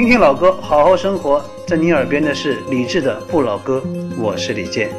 听听老歌好好生活。在你耳边的是理智的不老歌我是李健。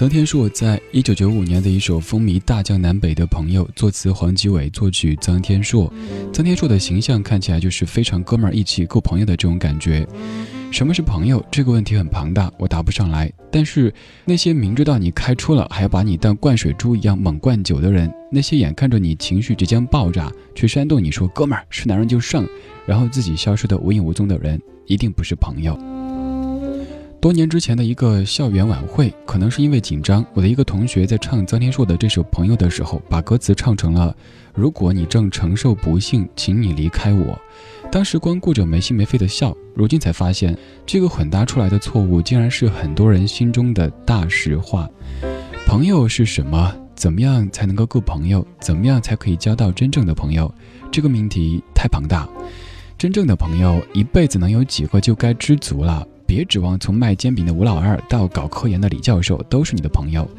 曾天硕在一九九五年的一首风靡大江南北的朋友，作词黄吉伟，作曲曾天硕。曾天硕的形象看起来就是非常哥们儿义气、够朋友的这种感觉。什么是朋友？这个问题很庞大，我答不上来。但是那些明知道你开出了，还要把你当灌水猪一样猛灌酒的人，那些眼看着你情绪即将爆炸，却煽动你说“哥们儿是男人就上”，然后自己消失的无影无踪的人，一定不是朋友。多年之前的一个校园晚会，可能是因为紧张，我的一个同学在唱臧天朔的这首《朋友》的时候，把歌词唱成了“如果你正承受不幸，请你离开我”。当时光顾着没心没肺的笑，如今才发现，这个混搭出来的错误，竟然是很多人心中的大实话。朋友是什么？怎么样才能够够朋友？怎么样才可以交到真正的朋友？这个命题太庞大。真正的朋友，一辈子能有几个就该知足了。别指望从卖煎饼的吴老二到搞科研的李教授都是你的朋友。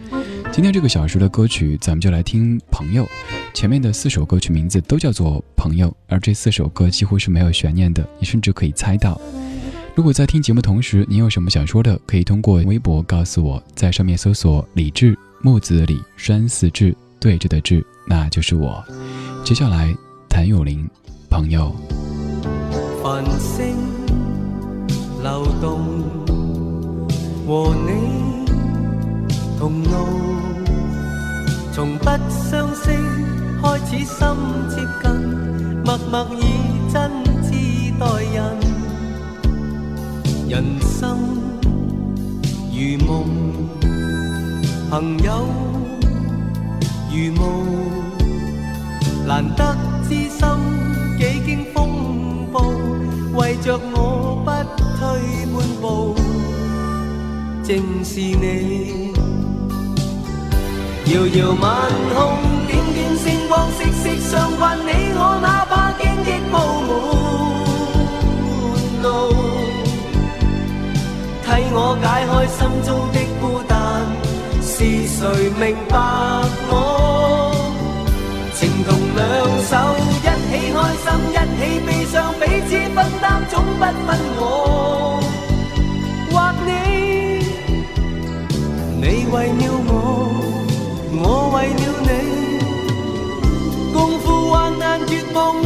今天这个小时的歌曲，咱们就来听《朋友》。前面的四首歌曲名字都叫做《朋友》，而这四首歌几乎是没有悬念的，你甚至可以猜到。如果在听节目同时，你有什么想说的，可以通过微博告诉我，在上面搜索“李志木子李山寺志对着的志”，那就是我。接下来，谭咏麟，《朋友》。流动和你同路，从不相识开始心接近，默默以真挚待人。人生如梦，朋友如雾，难得知心几经风暴，为着我正是你。遥遥晚空，点点星光，息息相关。你我哪怕荆棘布满路，替我解开心中的孤单。是谁明白我？情同两手，一起开心，一起悲伤，彼此分担，总不分我。为了我，我为了你，共赴患难绝望里，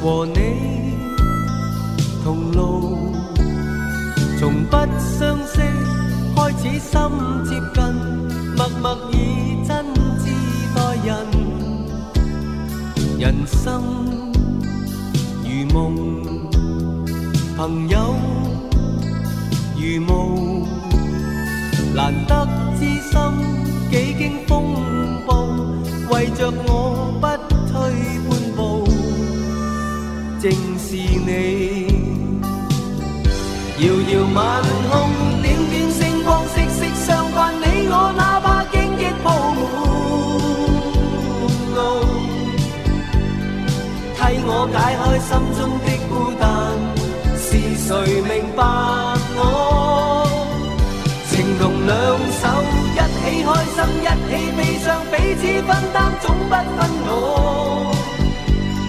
和你同路，从不相识开始心接近，默默以真挚待人。人生如梦，朋友如雾，难得知心几经风暴，为着我不退半步。正是你，遥遥晚空，点点星光，息息相关。你我哪怕荆棘铺满路，替我解开心中的孤单。是谁明白我？情同两手，起开心，一起悲伤，彼此分担，总不分我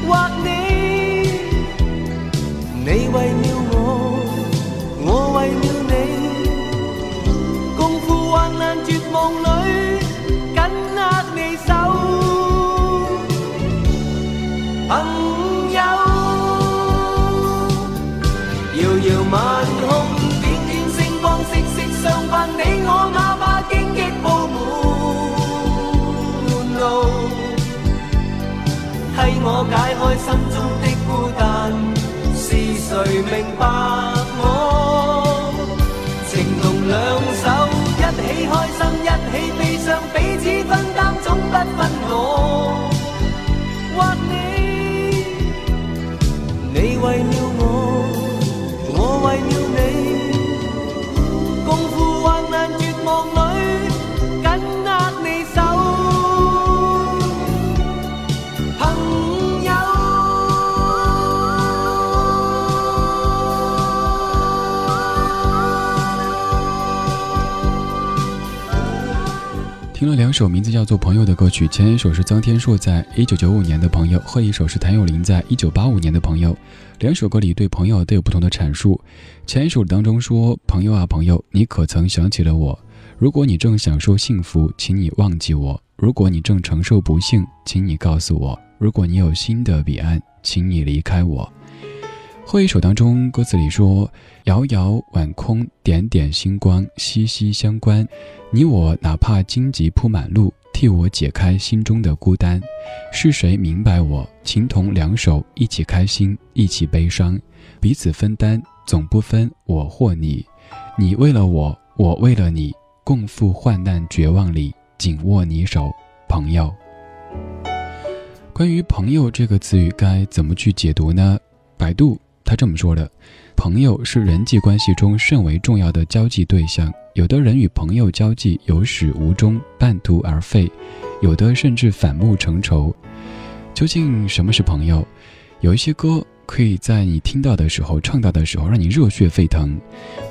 或你。你为了我，我为了为我解开心中的孤单。是谁明白我？情同两手一起开心一起悲伤彼此分听了两首名字叫做《朋友》的歌曲，前一首是臧天朔在一九九五年的《朋友》，后一首是谭咏麟在一九八五年的《朋友》。两首歌里对朋友都有不同的阐述。前一首当中说：“朋友啊朋友，你可曾想起了我？如果你正享受幸福，请你忘记我；如果你正承受不幸，请你告诉我；如果你有新的彼岸，请你离开我。”后一首当中，歌词里说：“遥遥晚空，点点星光，息息相关。你我哪怕荆棘铺满路，替我解开心中的孤单。是谁明白我？情同两手，一起开心，一起悲伤，彼此分担，总不分我或你。你为了我，我为了你，共赴患难绝望里，紧握你手，朋友。”关于“朋友”这个词语，该怎么去解读呢？百度。他这么说的：“朋友是人际关系中甚为重要的交际对象。有的人与朋友交际有始无终，半途而废；有的甚至反目成仇。究竟什么是朋友？有一些歌可以在你听到的时候、唱到的时候，让你热血沸腾。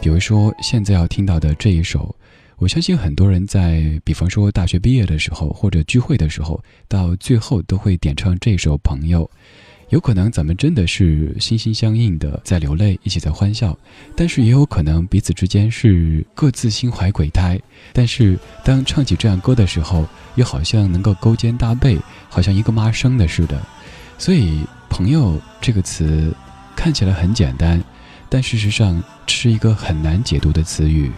比如说现在要听到的这一首，我相信很多人在，比方说大学毕业的时候，或者聚会的时候，到最后都会点唱这首《朋友》。”有可能咱们真的是心心相印的在流泪，一起在欢笑，但是也有可能彼此之间是各自心怀鬼胎。但是当唱起这样歌的时候，又好像能够勾肩搭背，好像一个妈生的似的。所以“朋友”这个词看起来很简单，但事实上是一个很难解读的词语。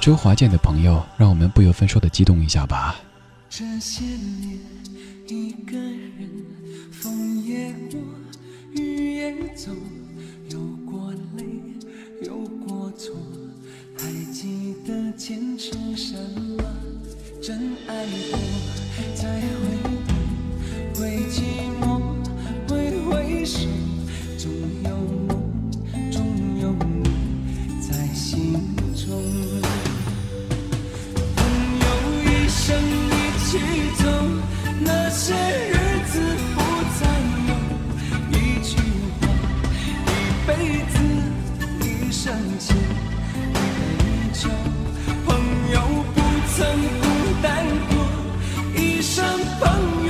周华健的朋友，让我们不由分说的激动一下吧。这些年，一个人。风也过，雨也走，有过泪，有过错，还记得坚持什么？真爱过，再回头，会寂寞，会回首，总有梦，总有你在心中。朋友一生一起走，那些日子又不曾孤单过，一生朋友。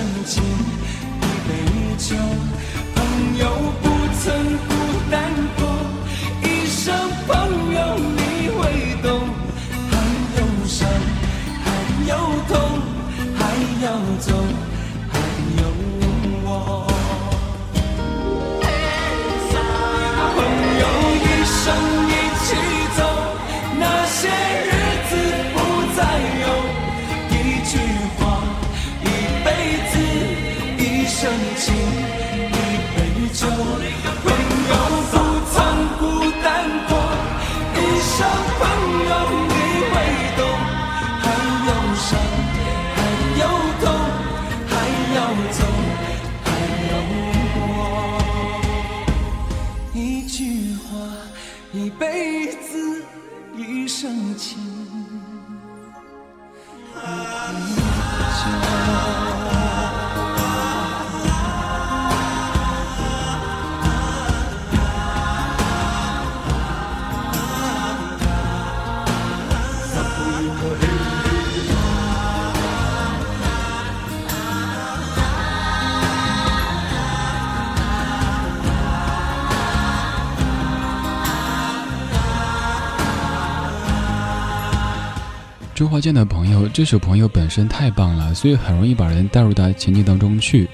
一生情，一杯酒。朋友不华健的朋友，这首朋友本身太棒了，所以很容易把人带入到情境当中去。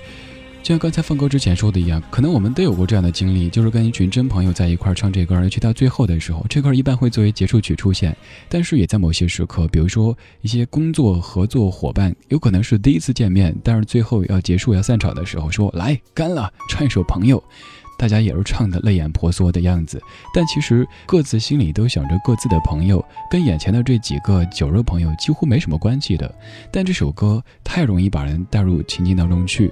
就像刚才放歌之前说的一样，可能我们都有过这样的经历，就是跟一群真朋友在一块唱这歌，而去到最后的时候，这歌一般会作为结束曲出现。但是也在某些时刻，比如说一些工作合作伙伴，有可能是第一次见面，但是最后要结束要散场的时候，说来干了，唱一首朋友。大家也是唱的泪眼婆娑的样子，但其实各自心里都想着各自的朋友，跟眼前的这几个酒肉朋友几乎没什么关系的。但这首歌太容易把人带入情境当中去。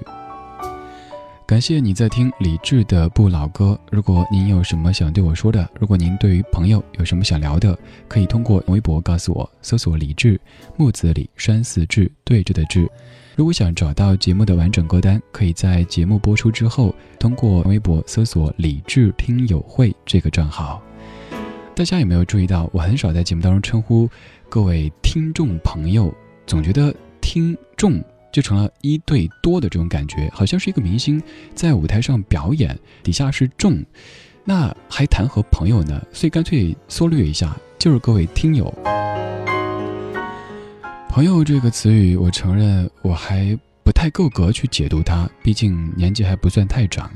感谢你在听李志的不老歌。如果您有什么想对我说的，如果您对于朋友有什么想聊的，可以通过微博告诉我，搜索李志，木子李，山寺志，对着的志。如果想找到节目的完整歌单，可以在节目播出之后，通过微博搜索“理智听友会”这个账号。大家有没有注意到，我很少在节目当中称呼各位听众朋友，总觉得听众就成了一对多的这种感觉，好像是一个明星在舞台上表演，底下是众，那还谈何朋友呢？所以干脆缩略一下，就是各位听友。朋友这个词语，我承认我还不太够格去解读它，毕竟年纪还不算太长。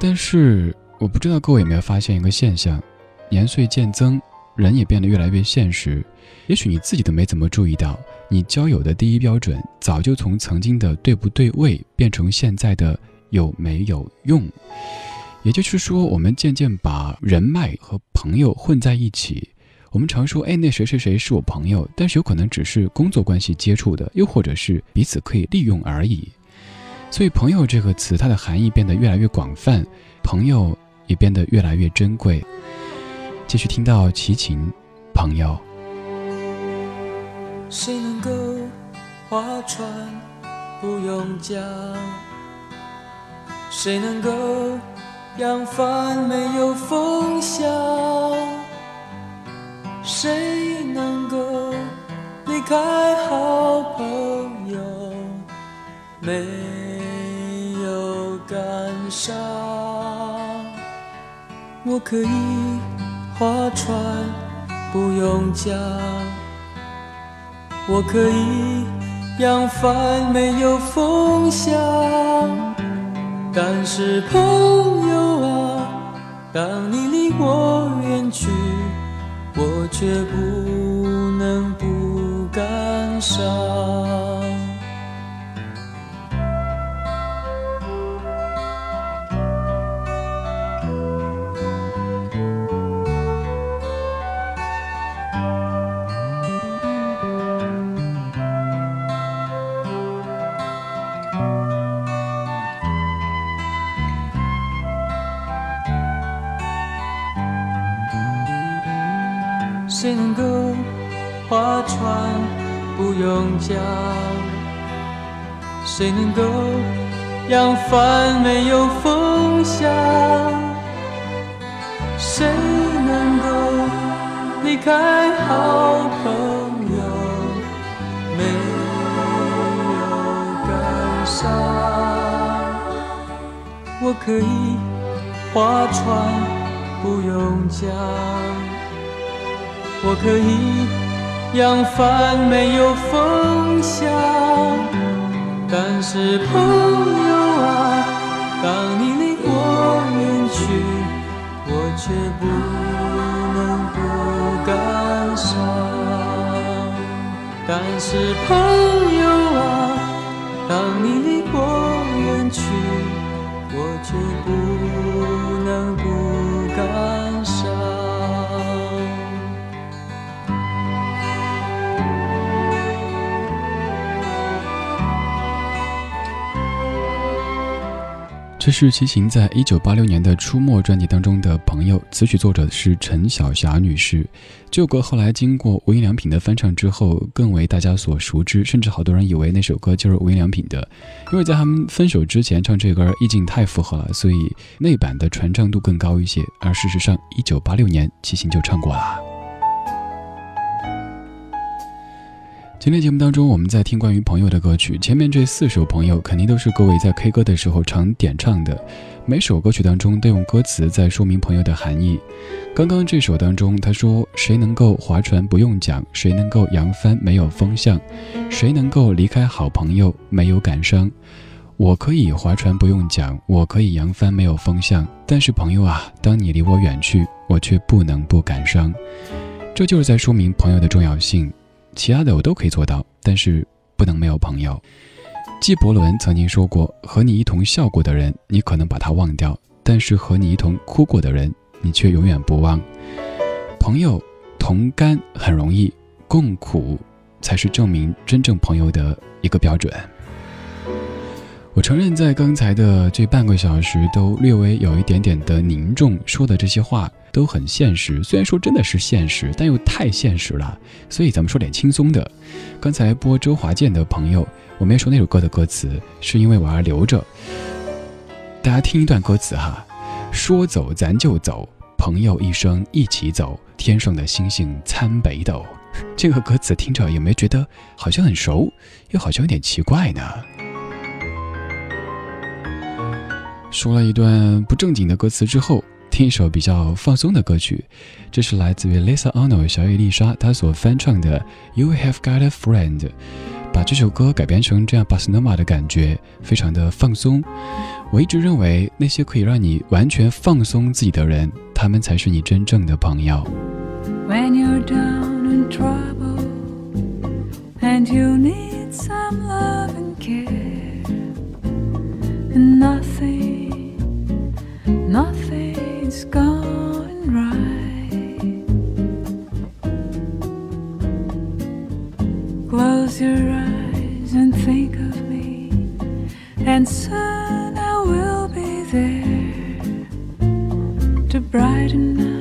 但是我不知道各位有没有发现一个现象：年岁渐增，人也变得越来越现实。也许你自己都没怎么注意到，你交友的第一标准早就从曾经的对不对位变成现在的有没有用。也就是说，我们渐渐把人脉和朋友混在一起。我们常说，哎，那谁谁谁是我朋友，但是有可能只是工作关系接触的，又或者是彼此可以利用而已。所以，朋友这个词，它的含义变得越来越广泛，朋友也变得越来越珍贵。继续听到齐秦，朋友。谁能够划船不用桨？谁能够扬帆没有风向？谁能够离开好朋友，没有感伤？我可以划船不用桨，我可以扬帆没有风向，但是朋友啊，当你离我远去。却不能不感伤。不用讲？谁能够扬帆没有风向？谁能够离开好朋友没有感伤？我可以划船不用桨。我可以扬帆没有风向，但是朋友啊，当你离我远去，我却不能不感伤。但是朋友啊，当你离我远去，我却不能不感这是齐秦在一九八六年的《出没》专辑当中的朋友，词曲作者是陈晓霞女士。这首歌后来经过无印良品的翻唱之后，更为大家所熟知，甚至好多人以为那首歌就是无印良品的，因为在他们分手之前唱这歌意境太符合了，所以那版的传唱度更高一些。而事实上，一九八六年齐秦就唱过了。今天节目当中，我们在听关于朋友的歌曲。前面这四首朋友，肯定都是各位在 K 歌的时候常点唱的。每首歌曲当中都用歌词在说明朋友的含义。刚刚这首当中，他说：“谁能够划船不用桨？谁能够扬帆没有风向？谁能够离开好朋友没有感伤？我可以划船不用桨，我可以扬帆没有风向。但是朋友啊，当你离我远去，我却不能不感伤。”这就是在说明朋友的重要性。其他的我都可以做到，但是不能没有朋友。纪伯伦曾经说过：“和你一同笑过的人，你可能把他忘掉；但是和你一同哭过的人，你却永远不忘。”朋友同甘很容易，共苦才是证明真正朋友的一个标准。我承认，在刚才的这半个小时，都略微有一点点的凝重，说的这些话都很现实。虽然说真的是现实，但又太现实了。所以咱们说点轻松的。刚才播周华健的朋友，我没说那首歌的歌词，是因为我要留着。大家听一段歌词哈：说走咱就走，朋友一生一起走，天上的星星参北斗。这个歌词听着有没有觉得好像很熟，又好像有点奇怪呢？说了一段不正经的歌词之后，听一首比较放松的歌曲。这是来自于 Lisa Arnold 小野丽莎她所翻唱的《You Have Got a Friend》，把这首歌改编成这样巴斯诺玛的感觉，非常的放松。我一直认为，那些可以让你完全放松自己的人，他们才是你真正的朋友。When you're down in trouble and you need some love and care nothing nothing's going right. Close your eyes and think of me, and soon I will be there to brighten up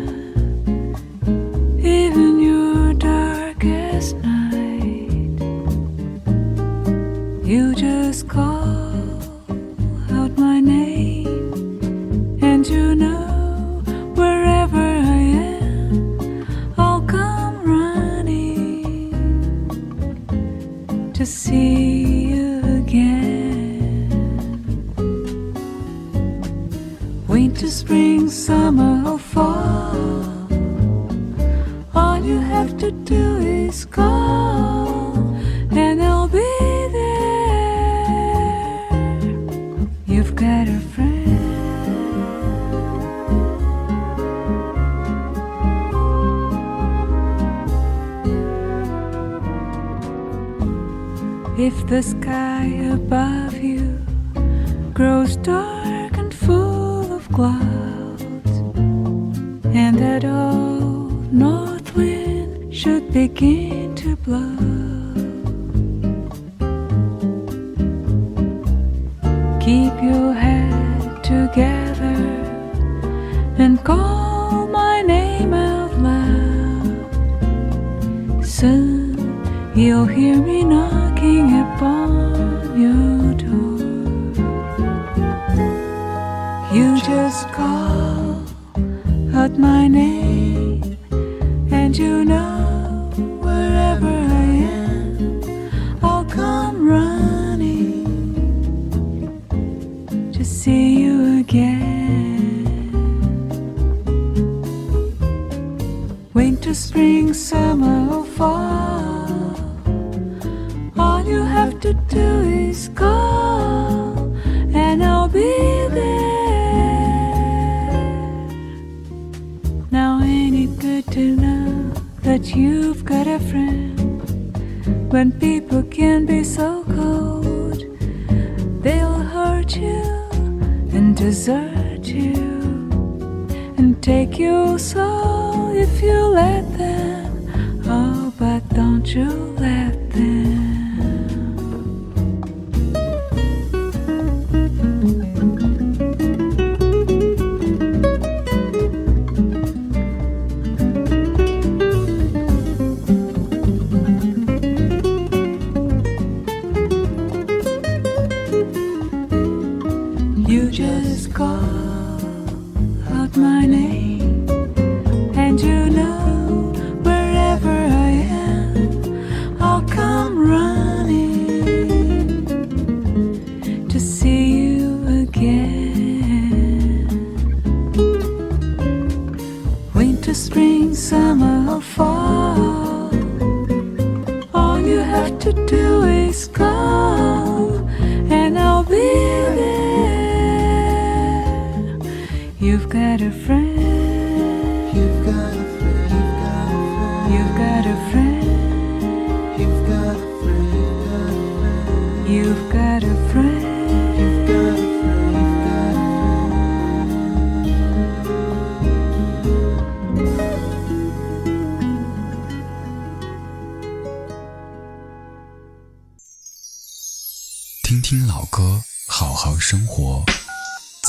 生活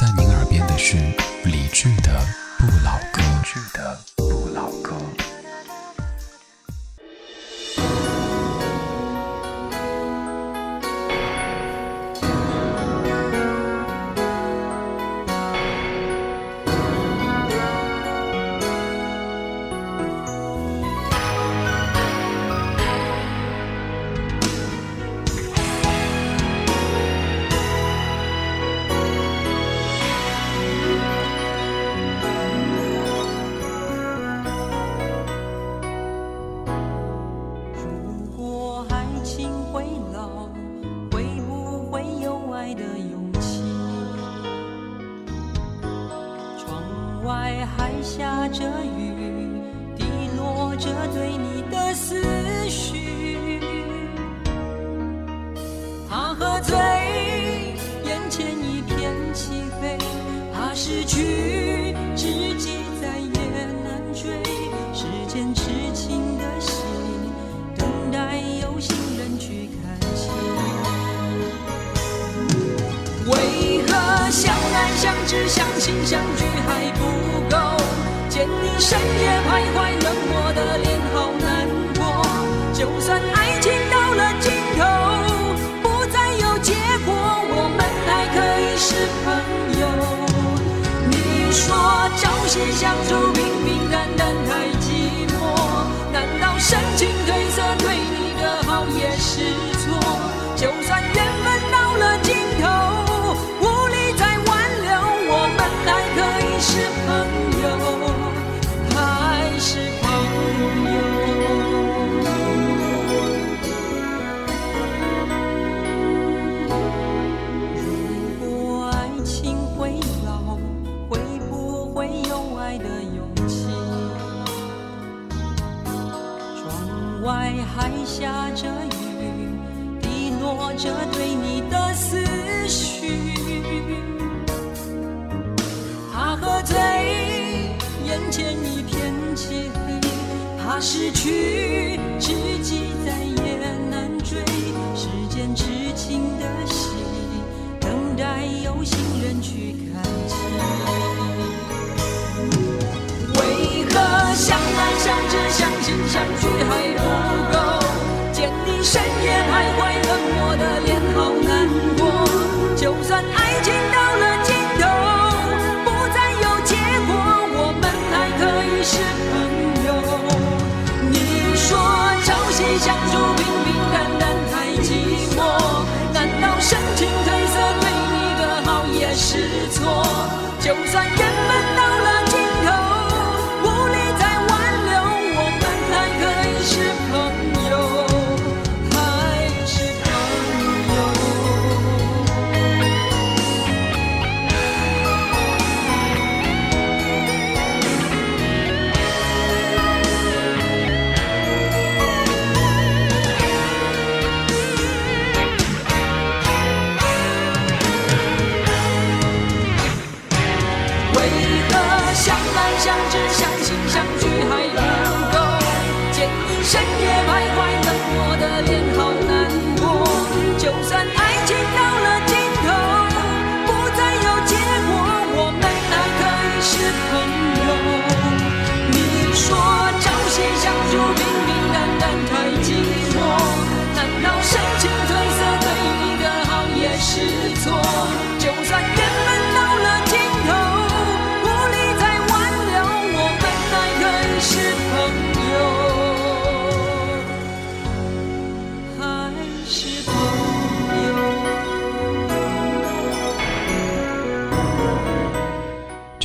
在您耳边的是理智的是相亲相聚还不够见你深夜徘徊冷漠的脸好难过。就算爱情到了尽头不再有结果我们还可以是朋友。你说朝夕相处去，知己再也难追。世间痴情的戏，等待有心人去看清。为何相爱相知相亲相聚还不够？见你深夜徘徊冷漠的脸。深情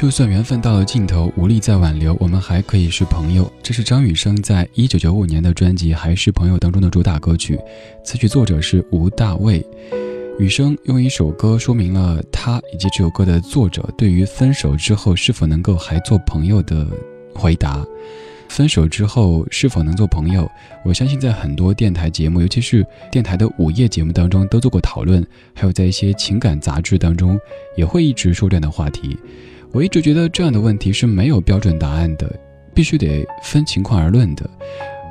就算缘分到了尽头，无力再挽留，我们还可以是朋友。这是张雨生在一九九五年的专辑《还是朋友》当中的主打歌曲，词曲作者是吴大卫。雨生用一首歌说明了他以及这首歌的作者对于分手之后是否能够还做朋友的回答。分手之后是否能做朋友？我相信在很多电台节目，尤其是电台的午夜节目当中都做过讨论，还有在一些情感杂志当中也会一直说这样的话题。我一直觉得这样的问题是没有标准答案的，必须得分情况而论的。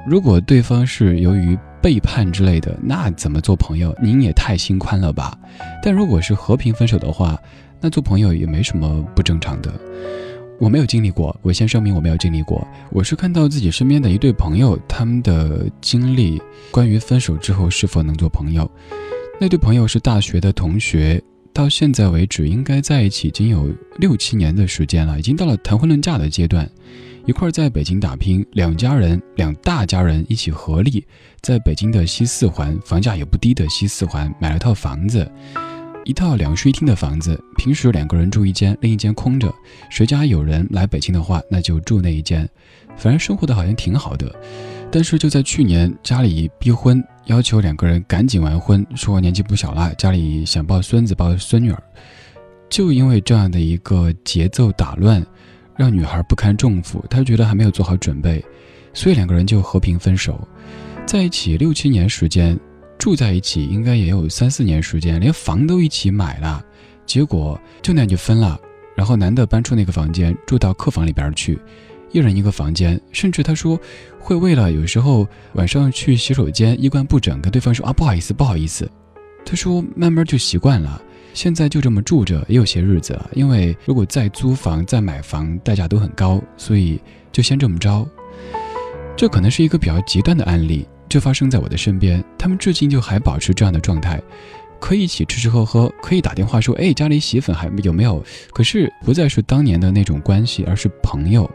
如果对方是由于背叛之类的，那怎么做朋友？您也太心宽了吧。但如果是和平分手的话，那做朋友也没什么不正常的。我没有经历过，我先声明我没有经历过。我是看到自己身边的一对朋友他们的经历，关于分手之后是否能做朋友。那对朋友是大学的同学。到现在为止，应该在一起已经有六七年的时间了，已经到了谈婚论嫁的阶段，一块在北京打拼，两家人两大家人一起合力，在北京的西四环，房价也不低的西四环买了套房子，一套两室一厅的房子，平时两个人住一间，另一间空着，谁家有人来北京的话，那就住那一间，反正生活的好像挺好的。但是就在去年，家里逼婚，要求两个人赶紧完婚，说年纪不小了，家里想抱孙子抱孙女儿。就因为这样的一个节奏打乱，让女孩不堪重负，她觉得还没有做好准备，所以两个人就和平分手。在一起六七年时间，住在一起应该也有三四年时间，连房都一起买了，结果就那样就分了。然后男的搬出那个房间，住到客房里边去。一人一个房间，甚至他说会为了有时候晚上去洗手间衣冠不整，跟对方说啊不好意思不好意思。他说慢慢就习惯了，现在就这么住着也有些日子了。因为如果再租房再买房，代价都很高，所以就先这么着。这可能是一个比较极端的案例，就发生在我的身边。他们至今就还保持这样的状态。可以一起吃吃喝喝，可以打电话说：“哎，家里洗衣粉还有没有？”可是不再是当年的那种关系，而是朋友。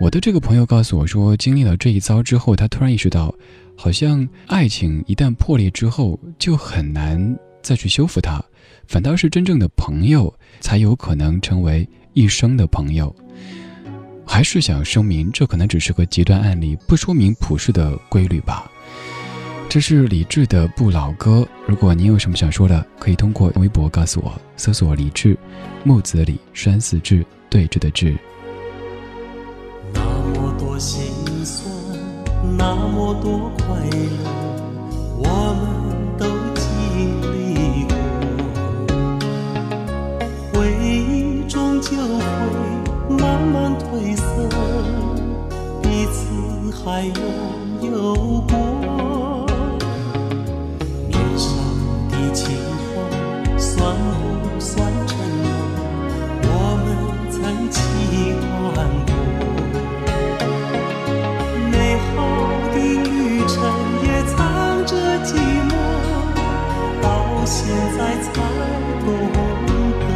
我的这个朋友告诉我说，经历了这一遭之后，他突然意识到，好像爱情一旦破裂之后，就很难再去修复它，反倒是真正的朋友才有可能成为一生的朋友。还是想声明，这可能只是个极端案例，不说明普世的规律吧。这是李志的不老歌。如果您有什么想说的，可以通过微博告诉我，搜索李志，木子李，山寺志，对峙的志。心酸，那么多快乐，我们都经历过。回忆终究会慢慢褪色，彼此还拥有过。年少的情话算不算承诺？我们曾期盼现在才懂得，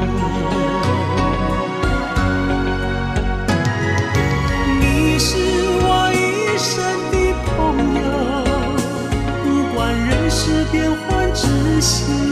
你是我一生的朋友，不管人世变幻，知心。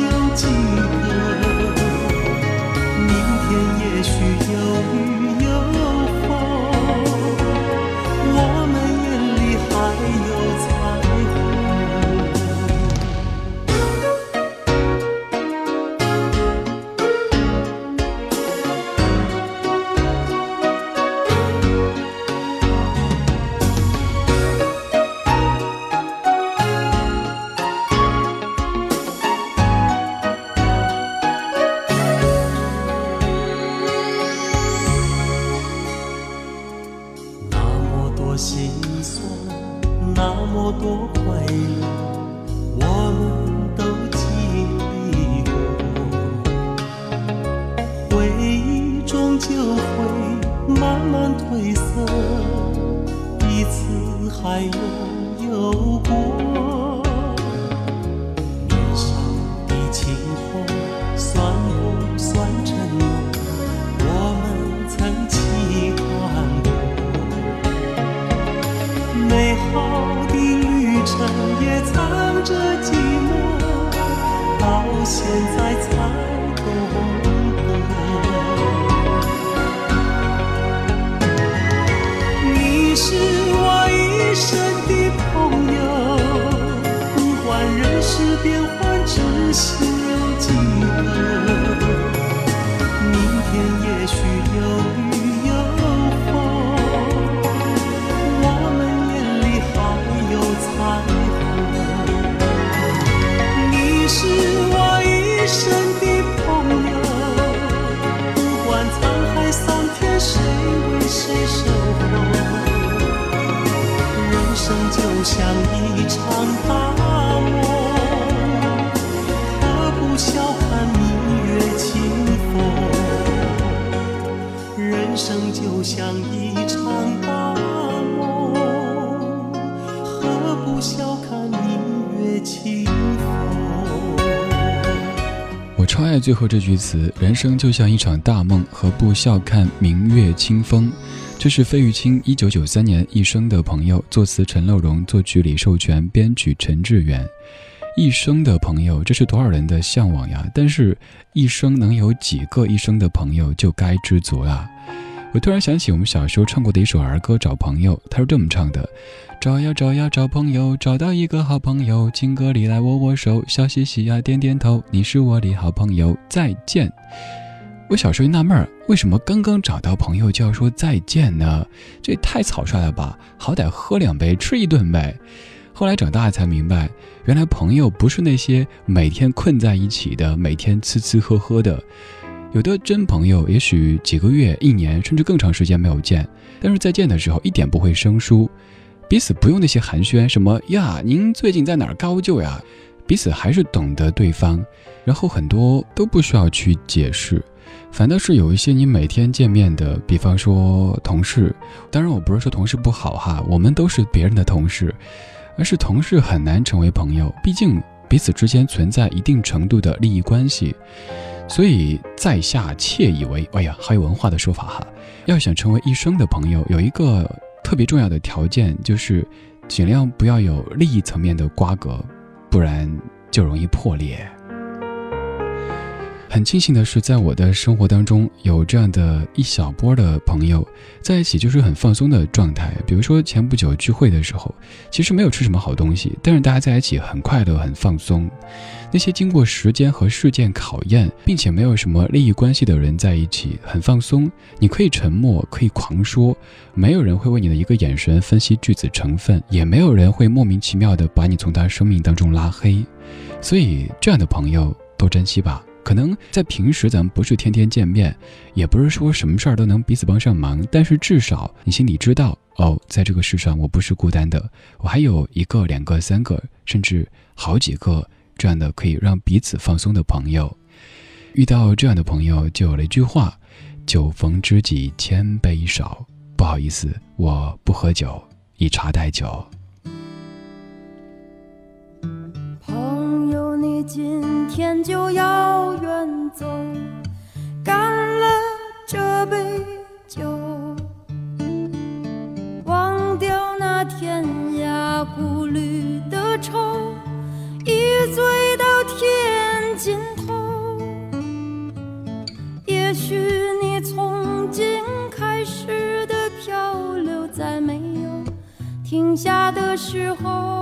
像一场大梦，何不笑看明月清风？人生就像一场大梦，何不笑看明月清风？我超爱最后这句词：“人生就像一场大梦，何不笑看明月清风？”这是费玉清一九九三年一生的朋友，作词陈乐融，作曲李寿全，编曲陈志远。一生的朋友，这是多少人的向往呀？但是，一生能有几个一生的朋友，就该知足了。我突然想起我们小时候唱过的一首儿歌《找朋友》，它是这么唱的：找呀找呀找朋友，找到一个好朋友，敬个礼来握握手，笑嘻嘻呀点点头，你是我的好朋友，再见。我小时候纳闷儿，为什么刚刚找到朋友就要说再见呢？这也太草率了吧！好歹喝两杯，吃一顿呗。后来长大才明白，原来朋友不是那些每天困在一起的，每天吃吃喝喝的。有的真朋友，也许几个月、一年，甚至更长时间没有见，但是再见的时候一点不会生疏，彼此不用那些寒暄，什么呀，您最近在哪儿高就呀？彼此还是懂得对方，然后很多都不需要去解释。反倒是有一些你每天见面的，比方说同事，当然我不是说同事不好哈，我们都是别人的同事，而是同事很难成为朋友，毕竟彼此之间存在一定程度的利益关系，所以在下窃以为，哎呀，好有文化的说法哈，要想成为一生的朋友，有一个特别重要的条件，就是尽量不要有利益层面的瓜葛，不然就容易破裂。很庆幸的是，在我的生活当中有这样的一小波的朋友在一起，就是很放松的状态。比如说前不久聚会的时候，其实没有吃什么好东西，但是大家在一起很快乐、很放松。那些经过时间和事件考验，并且没有什么利益关系的人在一起，很放松。你可以沉默，可以狂说，没有人会为你的一个眼神分析句子成分，也没有人会莫名其妙的把你从他生命当中拉黑。所以，这样的朋友多珍惜吧。可能在平时咱们不是天天见面，也不是说什么事儿都能彼此帮上忙，但是至少你心里知道哦，在这个世上我不是孤单的，我还有一个、两个、三个，甚至好几个这样的可以让彼此放松的朋友。遇到这样的朋友，就有了一句话：“酒逢知己千杯少。”不好意思，我不喝酒，以茶代酒。今天就要远走，干了这杯酒，忘掉那天涯孤旅的愁，一醉到天尽头。也许你从今开始的漂流，在没有停下的时候。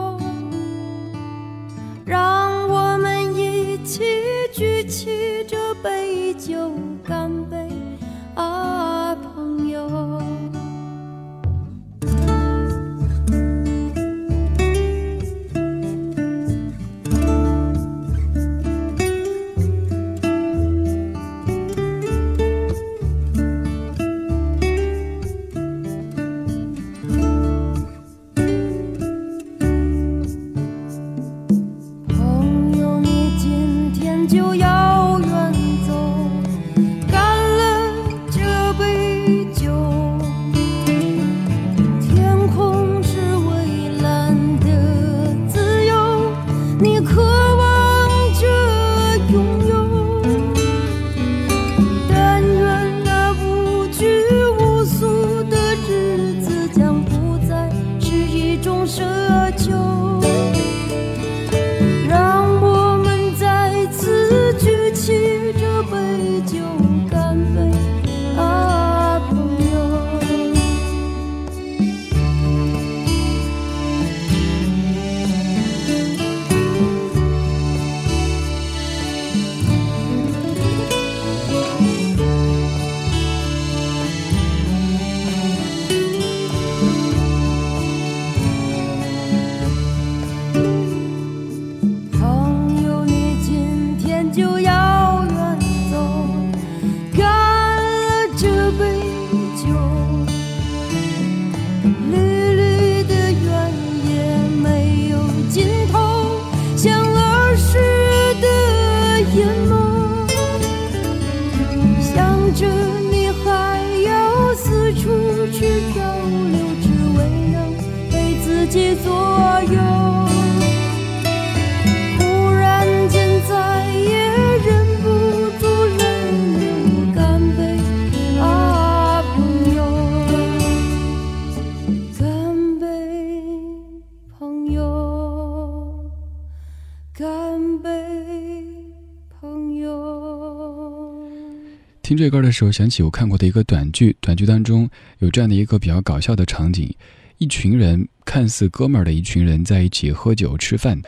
这歌的时候，想起我看过的一个短剧，短剧当中有这样的一个比较搞笑的场景：一群人看似哥们儿的一群人在一起喝酒吃饭，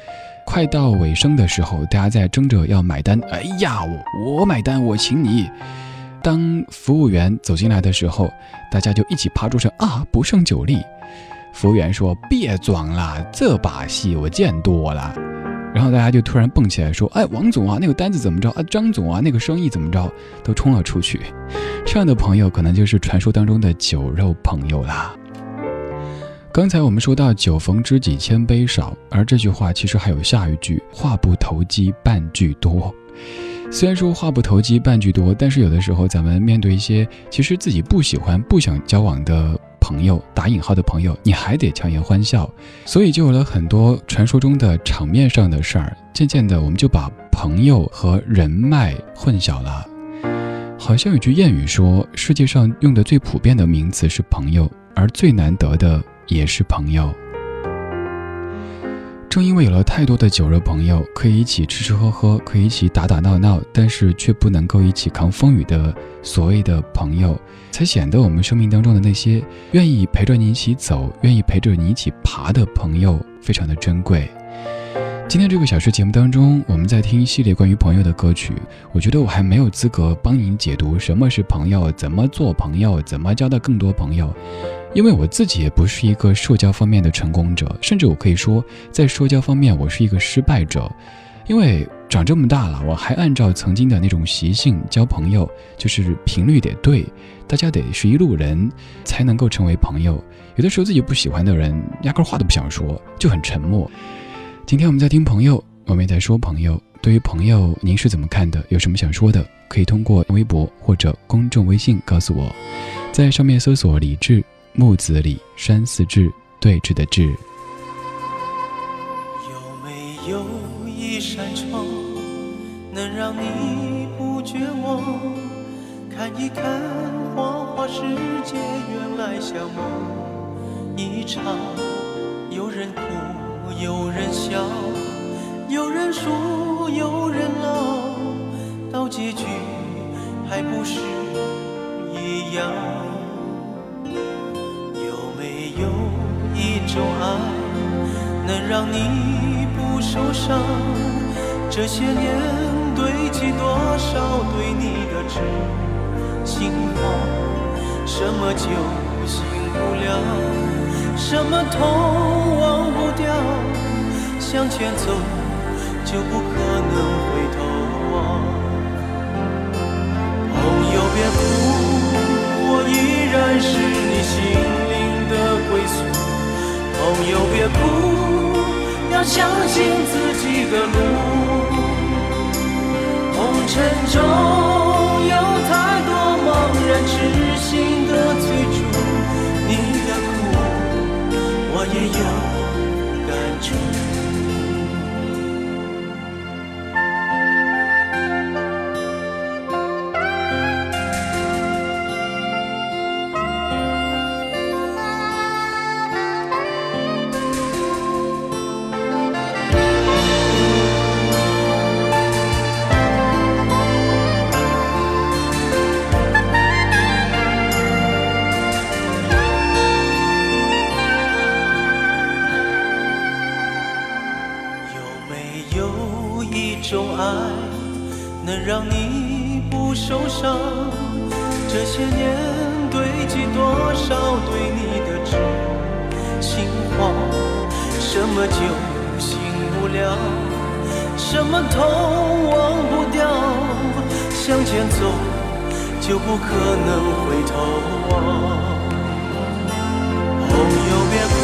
快到尾声的时候，大家在争着要买单。哎呀，我我买单，我请你。当服务员走进来的时候，大家就一起趴桌上啊，不胜酒力。服务员说：“别装了，这把戏我见多了。”然后大家就突然蹦起来说：“哎，王总啊，那个单子怎么着啊？张总啊，那个生意怎么着？”都冲了出去。这样的朋友可能就是传说当中的酒肉朋友啦。刚才我们说到“酒逢知己千杯少”，而这句话其实还有下一句：“话不投机半句多。”虽然说话不投机半句多，但是有的时候咱们面对一些其实自己不喜欢、不想交往的朋友（打引号的朋友），你还得强颜欢笑，所以就有了很多传说中的场面上的事儿。渐渐的，我们就把朋友和人脉混淆了。好像有句谚语说，世界上用的最普遍的名词是朋友，而最难得的也是朋友。正因为有了太多的酒肉朋友，可以一起吃吃喝喝，可以一起打打闹闹，但是却不能够一起扛风雨的所谓的朋友，才显得我们生命当中的那些愿意陪着你一起走、愿意陪着你一起爬的朋友非常的珍贵。今天这个小时节目当中，我们在听一系列关于朋友的歌曲。我觉得我还没有资格帮您解读什么是朋友，怎么做朋友，怎么交到更多朋友。因为我自己也不是一个社交方面的成功者，甚至我可以说，在社交方面我是一个失败者。因为长这么大了，我还按照曾经的那种习性交朋友，就是频率得对，大家得是一路人，才能够成为朋友。有的时候自己不喜欢的人，压根话都不想说，就很沉默。今天我们在听朋友，我们也在说朋友。对于朋友，您是怎么看的？有什么想说的？可以通过微博或者公众微信告诉我，在上面搜索“李志木子李山寺志对峙的志”。有没有一扇窗，能让你不绝望？看一看花花世界，原来像梦一场。有人哭，有人笑，有人输，有人老，到结局还不是一样？有没有一种爱？能让你不受伤。这些年堆积多少对你的痴心话，什么酒醒不了，什么痛忘不掉。向前走就不可能回头望。朋友别哭，我依然是你心灵的归宿。朋友别哭，要相信自己的路。红尘中么酒醒不了，什么痛忘不掉？向前走就不可能回头望。朋友别哭，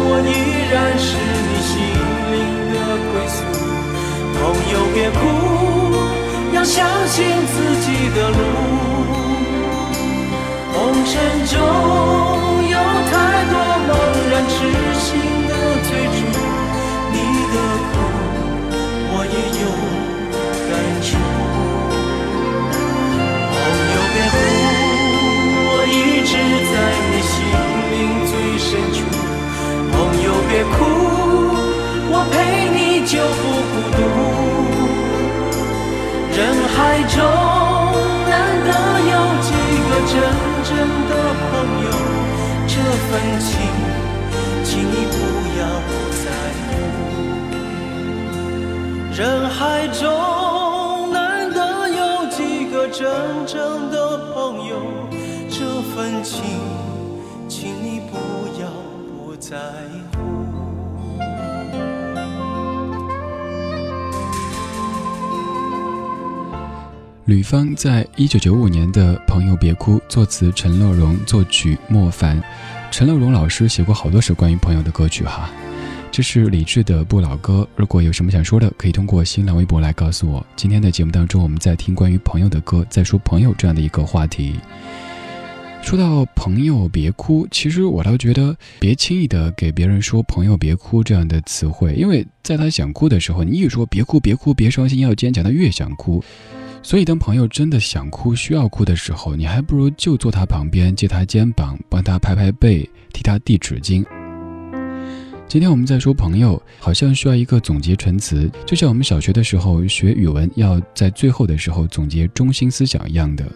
我依然是你心灵的归宿。朋友别哭，要相信自己的路。红尘中哭，我陪你就不孤独。人海中难得有几个真正的朋友，这份情请你不要在乎。人海中。吕方在一九九五年的《朋友别哭》，作词陈乐融，作曲莫凡。陈乐融老师写过好多首关于朋友的歌曲哈。这是李志的不老歌。如果有什么想说的，可以通过新浪微博来告诉我。今天的节目当中，我们在听关于朋友的歌，在说朋友这样的一个话题。说到朋友别哭，其实我倒觉得别轻易的给别人说“朋友别哭”这样的词汇，因为在他想哭的时候，你一说“别哭，别哭，别伤心，要坚强”，他越想哭。所以，当朋友真的想哭、需要哭的时候，你还不如就坐他旁边，借他肩膀，帮他拍拍背，替他递纸巾。今天我们在说朋友，好像需要一个总结陈词，就像我们小学的时候学语文要在最后的时候总结中心思想一样的。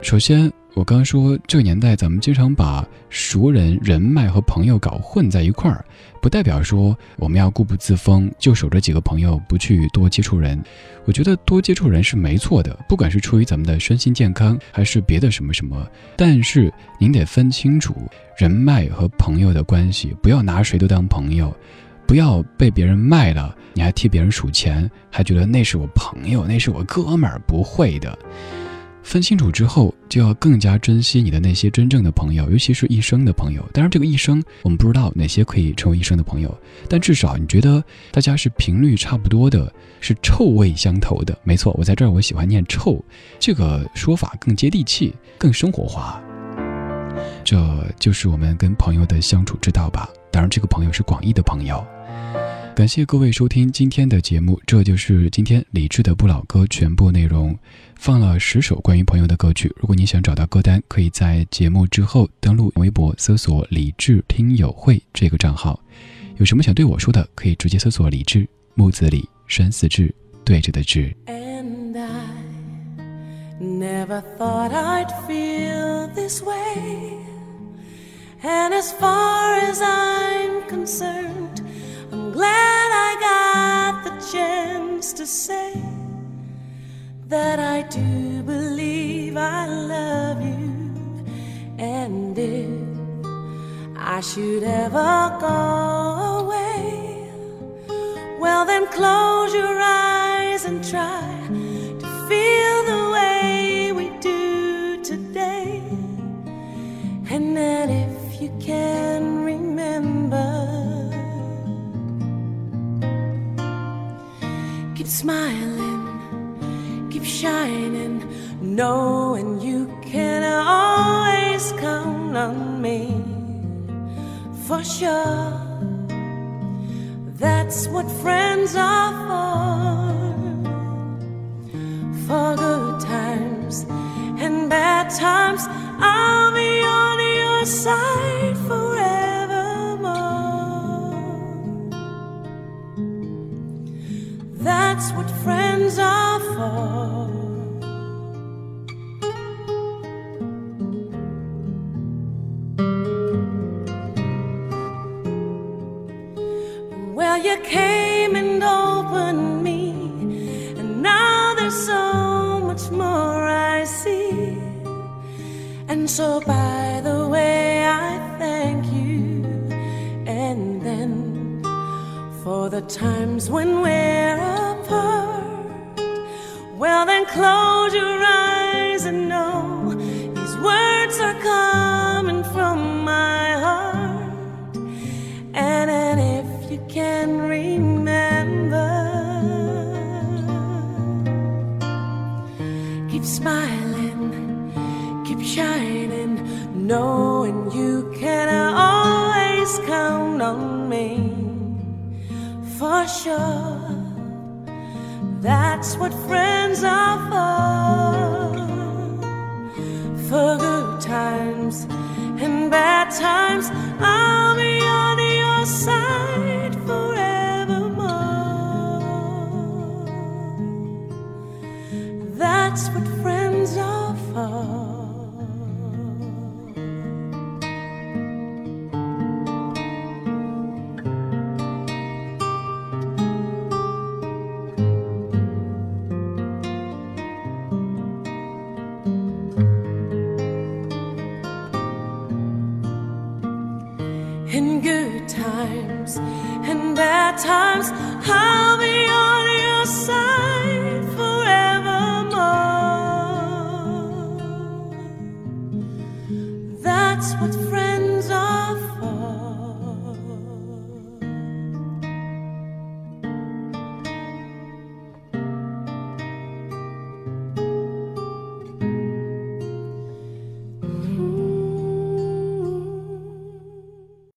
首先，我刚说这个年代，咱们经常把熟人、人脉和朋友搞混在一块儿，不代表说我们要固步自封，就守着几个朋友，不去多接触人。我觉得多接触人是没错的，不管是出于咱们的身心健康，还是别的什么什么。但是您得分清楚人脉和朋友的关系，不要拿谁都当朋友，不要被别人卖了，你还替别人数钱，还觉得那是我朋友，那是我哥们儿，不会的。分清楚之后，就要更加珍惜你的那些真正的朋友，尤其是一生的朋友。当然，这个一生我们不知道哪些可以成为一生的朋友，但至少你觉得大家是频率差不多的，是臭味相投的。没错，我在这儿我喜欢念“臭”这个说法，更接地气，更生活化。这就是我们跟朋友的相处之道吧。当然，这个朋友是广义的朋友。感谢各位收听今天的节目，这就是今天理智的不老歌全部内容，放了十首关于朋友的歌曲。如果你想找到歌单，可以在节目之后登录微博搜索“李智听友会”这个账号。有什么想对我说的，可以直接搜索“李智木子李山寺志对着的志”。And I never thought I'd feel this way. And as far as I'm concerned, I'm glad I got the chance to say that I do believe I love you. And if I should ever go away, well, then close your eyes and try to feel the way we do today. And then if you can remember, keep smiling, shining, knowing you can always count on me for sure. That's what friends are for. For good times and bad times, I'll be on your side forevermore. That's what friends are for. Came and opened me, and now there's so much more I see. And so, by the way, I thank you, and then for the times when we're apart. Well, then close That's what friends are for. For good times and bad times, I'll